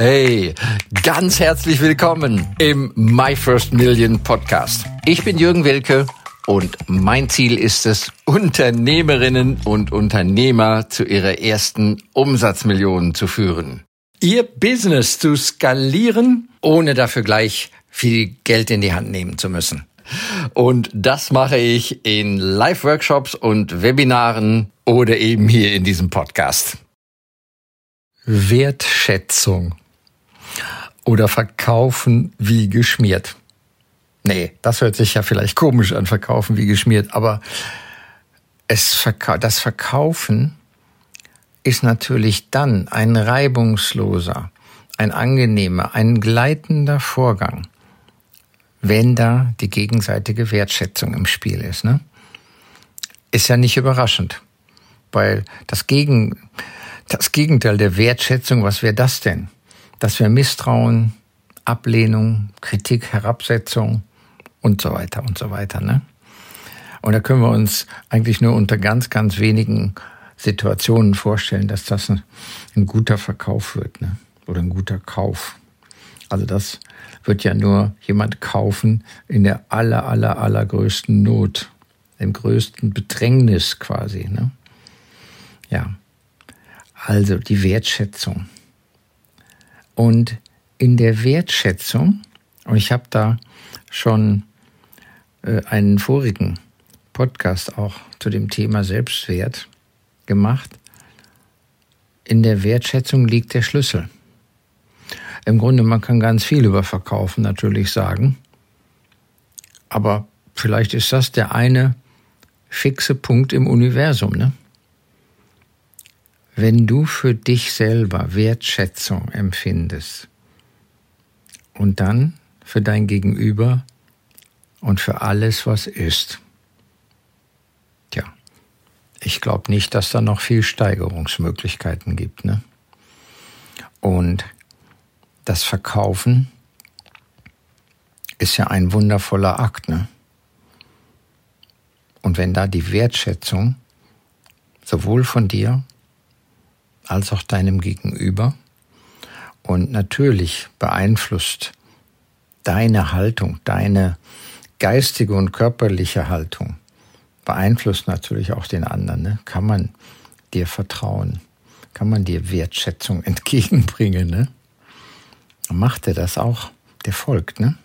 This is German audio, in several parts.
Hey, ganz herzlich willkommen im My First Million Podcast. Ich bin Jürgen Wilke und mein Ziel ist es, Unternehmerinnen und Unternehmer zu ihrer ersten Umsatzmillionen zu führen. Ihr Business zu skalieren, ohne dafür gleich viel Geld in die Hand nehmen zu müssen. Und das mache ich in Live-Workshops und Webinaren oder eben hier in diesem Podcast. Wertschätzung oder verkaufen wie geschmiert. Nee, das hört sich ja vielleicht komisch an, verkaufen wie geschmiert, aber es verka das Verkaufen ist natürlich dann ein reibungsloser, ein angenehmer, ein gleitender Vorgang, wenn da die gegenseitige Wertschätzung im Spiel ist. Ne? Ist ja nicht überraschend, weil das, Gegen, das Gegenteil der Wertschätzung, was wäre das denn? Das wäre Misstrauen, Ablehnung, Kritik, Herabsetzung und so weiter und so weiter. Ne? Und da können wir uns eigentlich nur unter ganz, ganz wenigen Situationen vorstellen, dass das ein, ein guter Verkauf wird ne? oder ein guter Kauf. Also das wird ja nur jemand kaufen in der aller, aller, allergrößten Not, im größten Bedrängnis quasi. Ne? Ja, also die Wertschätzung. Und in der Wertschätzung, und ich habe da schon äh, einen vorigen Podcast auch zu dem Thema Selbstwert gemacht, in der Wertschätzung liegt der Schlüssel. Im Grunde, man kann ganz viel über Verkaufen natürlich sagen, aber vielleicht ist das der eine fixe Punkt im Universum. Ne? Wenn du für dich selber Wertschätzung empfindest und dann für dein Gegenüber und für alles, was ist. Tja, ich glaube nicht, dass da noch viel Steigerungsmöglichkeiten gibt. Ne? Und das Verkaufen ist ja ein wundervoller Akt. Ne? Und wenn da die Wertschätzung sowohl von dir als auch deinem Gegenüber und natürlich beeinflusst deine Haltung, deine geistige und körperliche Haltung beeinflusst natürlich auch den anderen. Ne? Kann man dir vertrauen? Kann man dir Wertschätzung entgegenbringen? Ne? macht er das auch, der folgt. Ne?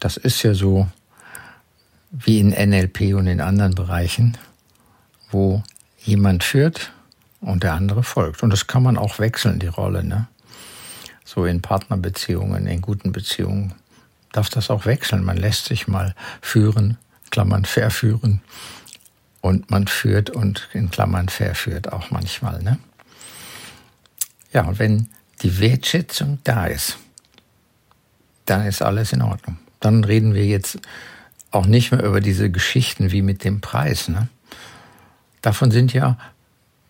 Das ist ja so wie in NLP und in anderen Bereichen, wo jemand führt und der andere folgt. Und das kann man auch wechseln, die Rolle. Ne? So in Partnerbeziehungen, in guten Beziehungen darf das auch wechseln. Man lässt sich mal führen, Klammern verführen. Und man führt und in Klammern verführt auch manchmal. Ne? Ja, und wenn die Wertschätzung da ist, dann ist alles in Ordnung. Dann reden wir jetzt auch nicht mehr über diese Geschichten wie mit dem Preis. Ne? Davon sind ja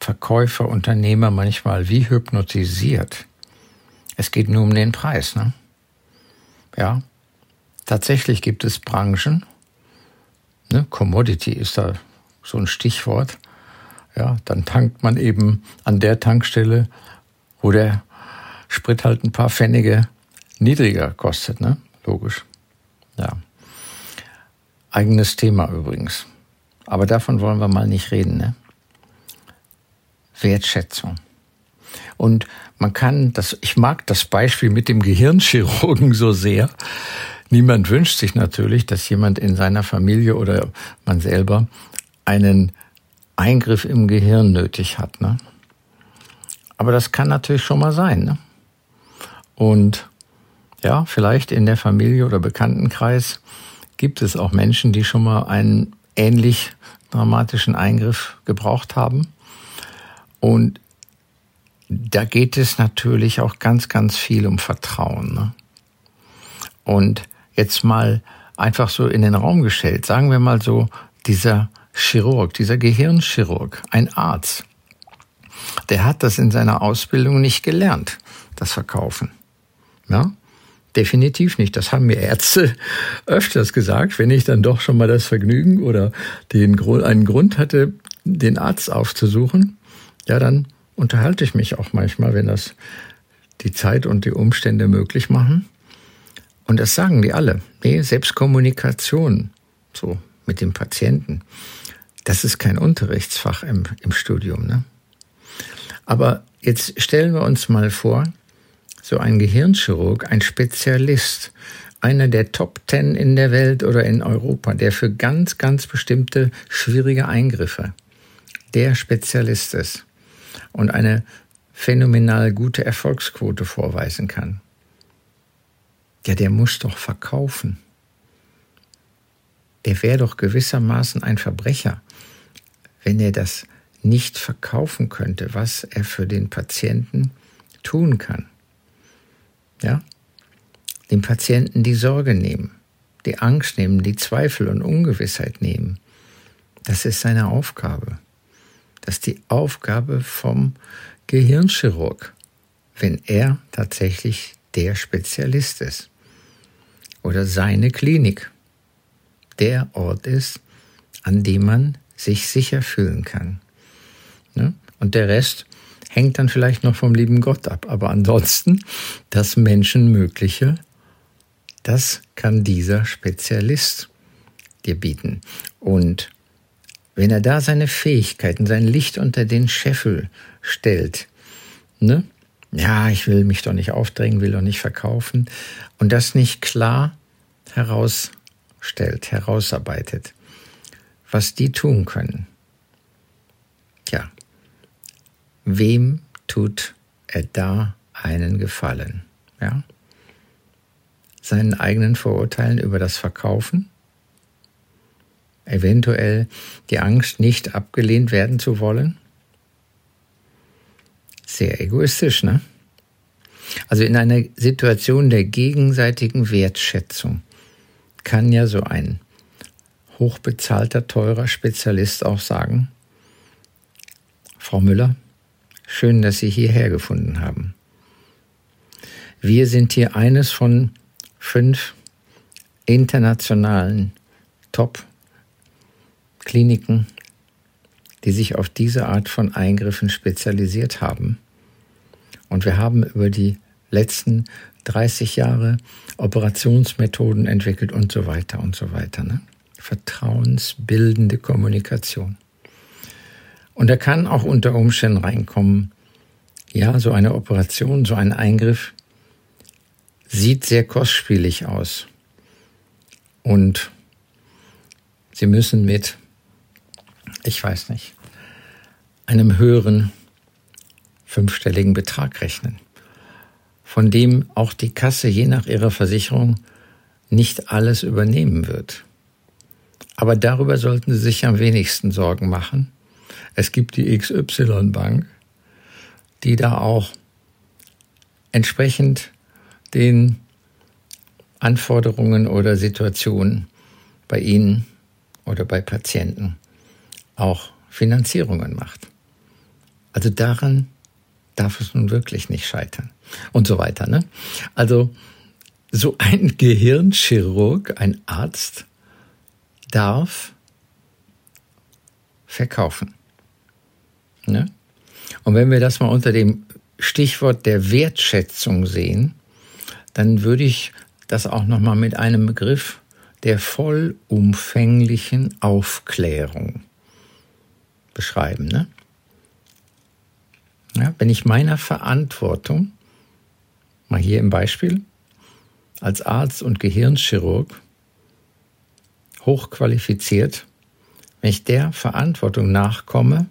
Verkäufer, Unternehmer manchmal wie hypnotisiert. Es geht nur um den Preis. Ne? Ja, tatsächlich gibt es Branchen, ne? Commodity ist da so ein Stichwort. Ja, dann tankt man eben an der Tankstelle, wo der Sprit halt ein paar Pfennige niedriger kostet, ne? Logisch. Ja. Eigenes Thema übrigens. Aber davon wollen wir mal nicht reden, ne? Wertschätzung. Und man kann das, ich mag das Beispiel mit dem Gehirnchirurgen so sehr. Niemand wünscht sich natürlich, dass jemand in seiner Familie oder man selber einen Eingriff im Gehirn nötig hat. Ne? Aber das kann natürlich schon mal sein. Ne? Und ja, vielleicht in der Familie oder Bekanntenkreis gibt es auch Menschen, die schon mal einen ähnlich dramatischen Eingriff gebraucht haben. Und da geht es natürlich auch ganz, ganz viel um Vertrauen. Ne? Und jetzt mal einfach so in den Raum gestellt, sagen wir mal so, dieser Chirurg, dieser Gehirnchirurg, ein Arzt, der hat das in seiner Ausbildung nicht gelernt, das Verkaufen. Ja? Definitiv nicht. Das haben mir Ärzte öfters gesagt, wenn ich dann doch schon mal das Vergnügen oder den, einen Grund hatte, den Arzt aufzusuchen, ja, dann unterhalte ich mich auch manchmal, wenn das die Zeit und die Umstände möglich machen. Und das sagen die alle. Nee, Selbstkommunikation, so mit dem Patienten, das ist kein Unterrichtsfach im, im Studium. Ne? Aber jetzt stellen wir uns mal vor, so ein Gehirnchirurg, ein Spezialist, einer der Top Ten in der Welt oder in Europa, der für ganz, ganz bestimmte schwierige Eingriffe der Spezialist ist und eine phänomenal gute Erfolgsquote vorweisen kann. Ja, der muss doch verkaufen. Der wäre doch gewissermaßen ein Verbrecher, wenn er das nicht verkaufen könnte, was er für den Patienten tun kann. Ja? Dem Patienten die Sorge nehmen, die Angst nehmen, die Zweifel und Ungewissheit nehmen. Das ist seine Aufgabe. Das ist die Aufgabe vom Gehirnchirurg, wenn er tatsächlich der Spezialist ist. Oder seine Klinik der Ort ist, an dem man sich sicher fühlen kann. Ne? Und der Rest hängt dann vielleicht noch vom lieben Gott ab. Aber ansonsten, das Menschenmögliche, das kann dieser Spezialist dir bieten. Und wenn er da seine Fähigkeiten, sein Licht unter den Scheffel stellt, ne? Ja, ich will mich doch nicht aufdrängen, will doch nicht verkaufen und das nicht klar herausstellt, herausarbeitet, was die tun können. Tja, wem tut er da einen Gefallen? Ja? Seinen eigenen Vorurteilen über das Verkaufen? Eventuell die Angst, nicht abgelehnt werden zu wollen? Sehr egoistisch, ne? Also in einer Situation der gegenseitigen Wertschätzung kann ja so ein hochbezahlter, teurer Spezialist auch sagen, Frau Müller, schön, dass Sie hierher gefunden haben. Wir sind hier eines von fünf internationalen Top- Kliniken, die sich auf diese Art von Eingriffen spezialisiert haben. Und wir haben über die letzten 30 Jahre Operationsmethoden entwickelt und so weiter und so weiter. Ne? Vertrauensbildende Kommunikation. Und da kann auch unter Umständen reinkommen, ja, so eine Operation, so ein Eingriff sieht sehr kostspielig aus. Und Sie müssen mit ich weiß nicht, einem höheren fünfstelligen Betrag rechnen, von dem auch die Kasse je nach ihrer Versicherung nicht alles übernehmen wird. Aber darüber sollten Sie sich am wenigsten Sorgen machen. Es gibt die XY-Bank, die da auch entsprechend den Anforderungen oder Situationen bei Ihnen oder bei Patienten auch Finanzierungen macht. Also daran darf es nun wirklich nicht scheitern. Und so weiter. Ne? Also so ein Gehirnchirurg, ein Arzt, darf verkaufen. Ne? Und wenn wir das mal unter dem Stichwort der Wertschätzung sehen, dann würde ich das auch noch mal mit einem Begriff der vollumfänglichen Aufklärung beschreiben. Ne? Ja, wenn ich meiner Verantwortung, mal hier im Beispiel, als Arzt und Gehirnchirurg hochqualifiziert, wenn ich der Verantwortung nachkomme,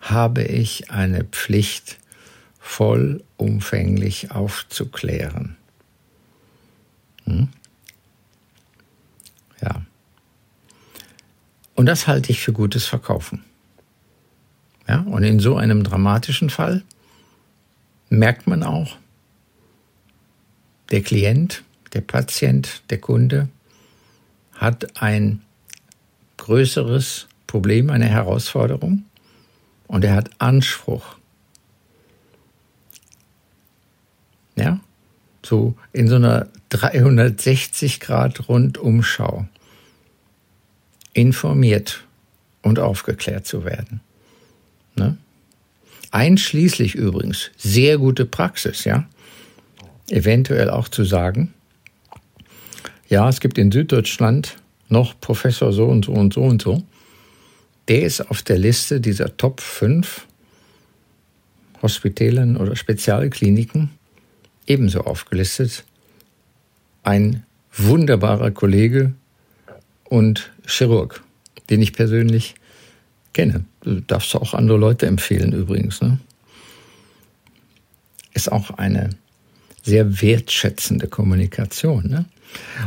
habe ich eine Pflicht, vollumfänglich aufzuklären. Hm? Ja. Und das halte ich für gutes Verkaufen. Ja, und in so einem dramatischen Fall merkt man auch, der Klient, der Patient, der Kunde hat ein größeres Problem, eine Herausforderung und er hat Anspruch. Ja, so in so einer 360 Grad Rundumschau informiert und aufgeklärt zu werden. Ne? Einschließlich übrigens sehr gute Praxis, ja. Eventuell auch zu sagen, ja, es gibt in Süddeutschland noch Professor so und so und so und so. Der ist auf der Liste dieser Top 5 Hospitälen oder Spezialkliniken ebenso aufgelistet. Ein wunderbarer Kollege und Chirurg, den ich persönlich kenne. Du darfst auch andere Leute empfehlen übrigens. Ne? Ist auch eine sehr wertschätzende Kommunikation. Ne?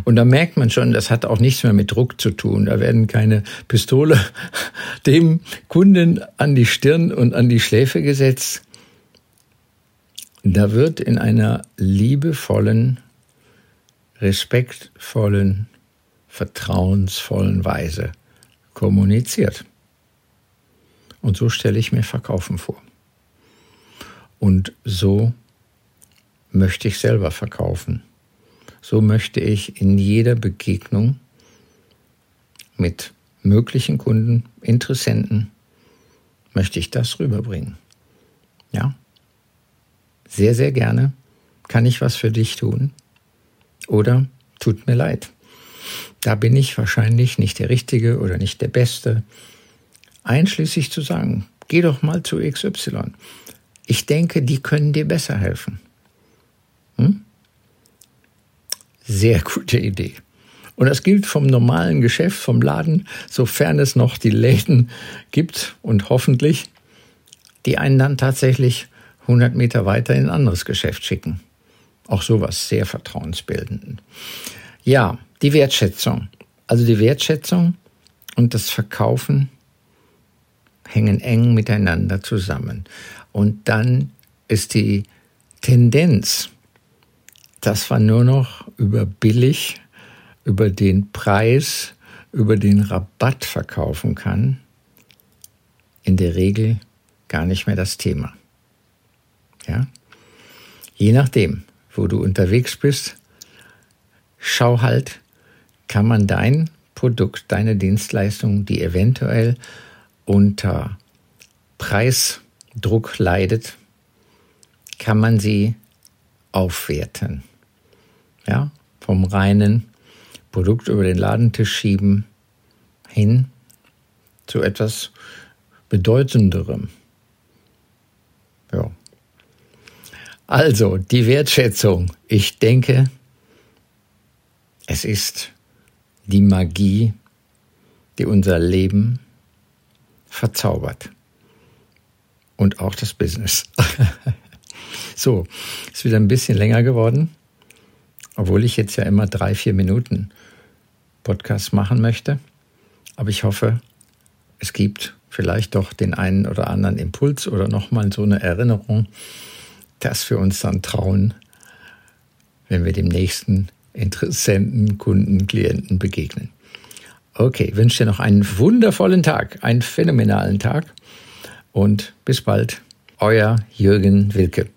Und da merkt man schon, das hat auch nichts mehr mit Druck zu tun. Da werden keine Pistole dem Kunden an die Stirn und an die Schläfe gesetzt. Da wird in einer liebevollen, respektvollen, vertrauensvollen Weise kommuniziert. Und so stelle ich mir Verkaufen vor. Und so möchte ich selber verkaufen. So möchte ich in jeder Begegnung mit möglichen Kunden, Interessenten, möchte ich das rüberbringen. Ja? Sehr, sehr gerne. Kann ich was für dich tun? Oder tut mir leid. Da bin ich wahrscheinlich nicht der Richtige oder nicht der Beste. Einschließlich zu sagen, geh doch mal zu XY. Ich denke, die können dir besser helfen. Hm? Sehr gute Idee. Und das gilt vom normalen Geschäft, vom Laden, sofern es noch die Läden gibt und hoffentlich, die einen dann tatsächlich 100 Meter weiter in ein anderes Geschäft schicken. Auch sowas sehr vertrauensbildend. Ja, die Wertschätzung. Also die Wertschätzung und das Verkaufen hängen eng miteinander zusammen. Und dann ist die Tendenz, dass man nur noch über billig, über den Preis, über den Rabatt verkaufen kann, in der Regel gar nicht mehr das Thema. Ja? Je nachdem, wo du unterwegs bist, schau halt, kann man dein Produkt, deine Dienstleistung, die eventuell unter Preisdruck leidet, kann man sie aufwerten ja, vom reinen Produkt über den Ladentisch schieben hin zu etwas Bedeutenderem. Ja. Also, die Wertschätzung. Ich denke, es ist die Magie, die unser Leben verzaubert. Und auch das Business. so, ist wieder ein bisschen länger geworden. Obwohl ich jetzt ja immer drei, vier Minuten Podcast machen möchte. Aber ich hoffe, es gibt vielleicht doch den einen oder anderen Impuls oder nochmal so eine Erinnerung, dass wir uns dann trauen, wenn wir dem nächsten Interessenten, Kunden, Klienten begegnen. Okay, wünsche dir noch einen wundervollen Tag, einen phänomenalen Tag und bis bald. Euer Jürgen Wilke.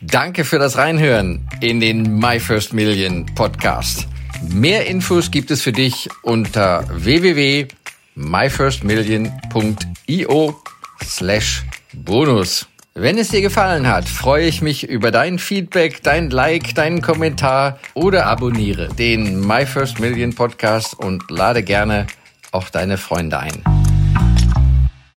Danke für das Reinhören in den My First Million Podcast. Mehr Infos gibt es für dich unter www.myfirstmillion.io slash bonus. Wenn es dir gefallen hat, freue ich mich über dein Feedback, dein Like, deinen Kommentar oder abonniere den My First Million Podcast und lade gerne auch deine Freunde ein.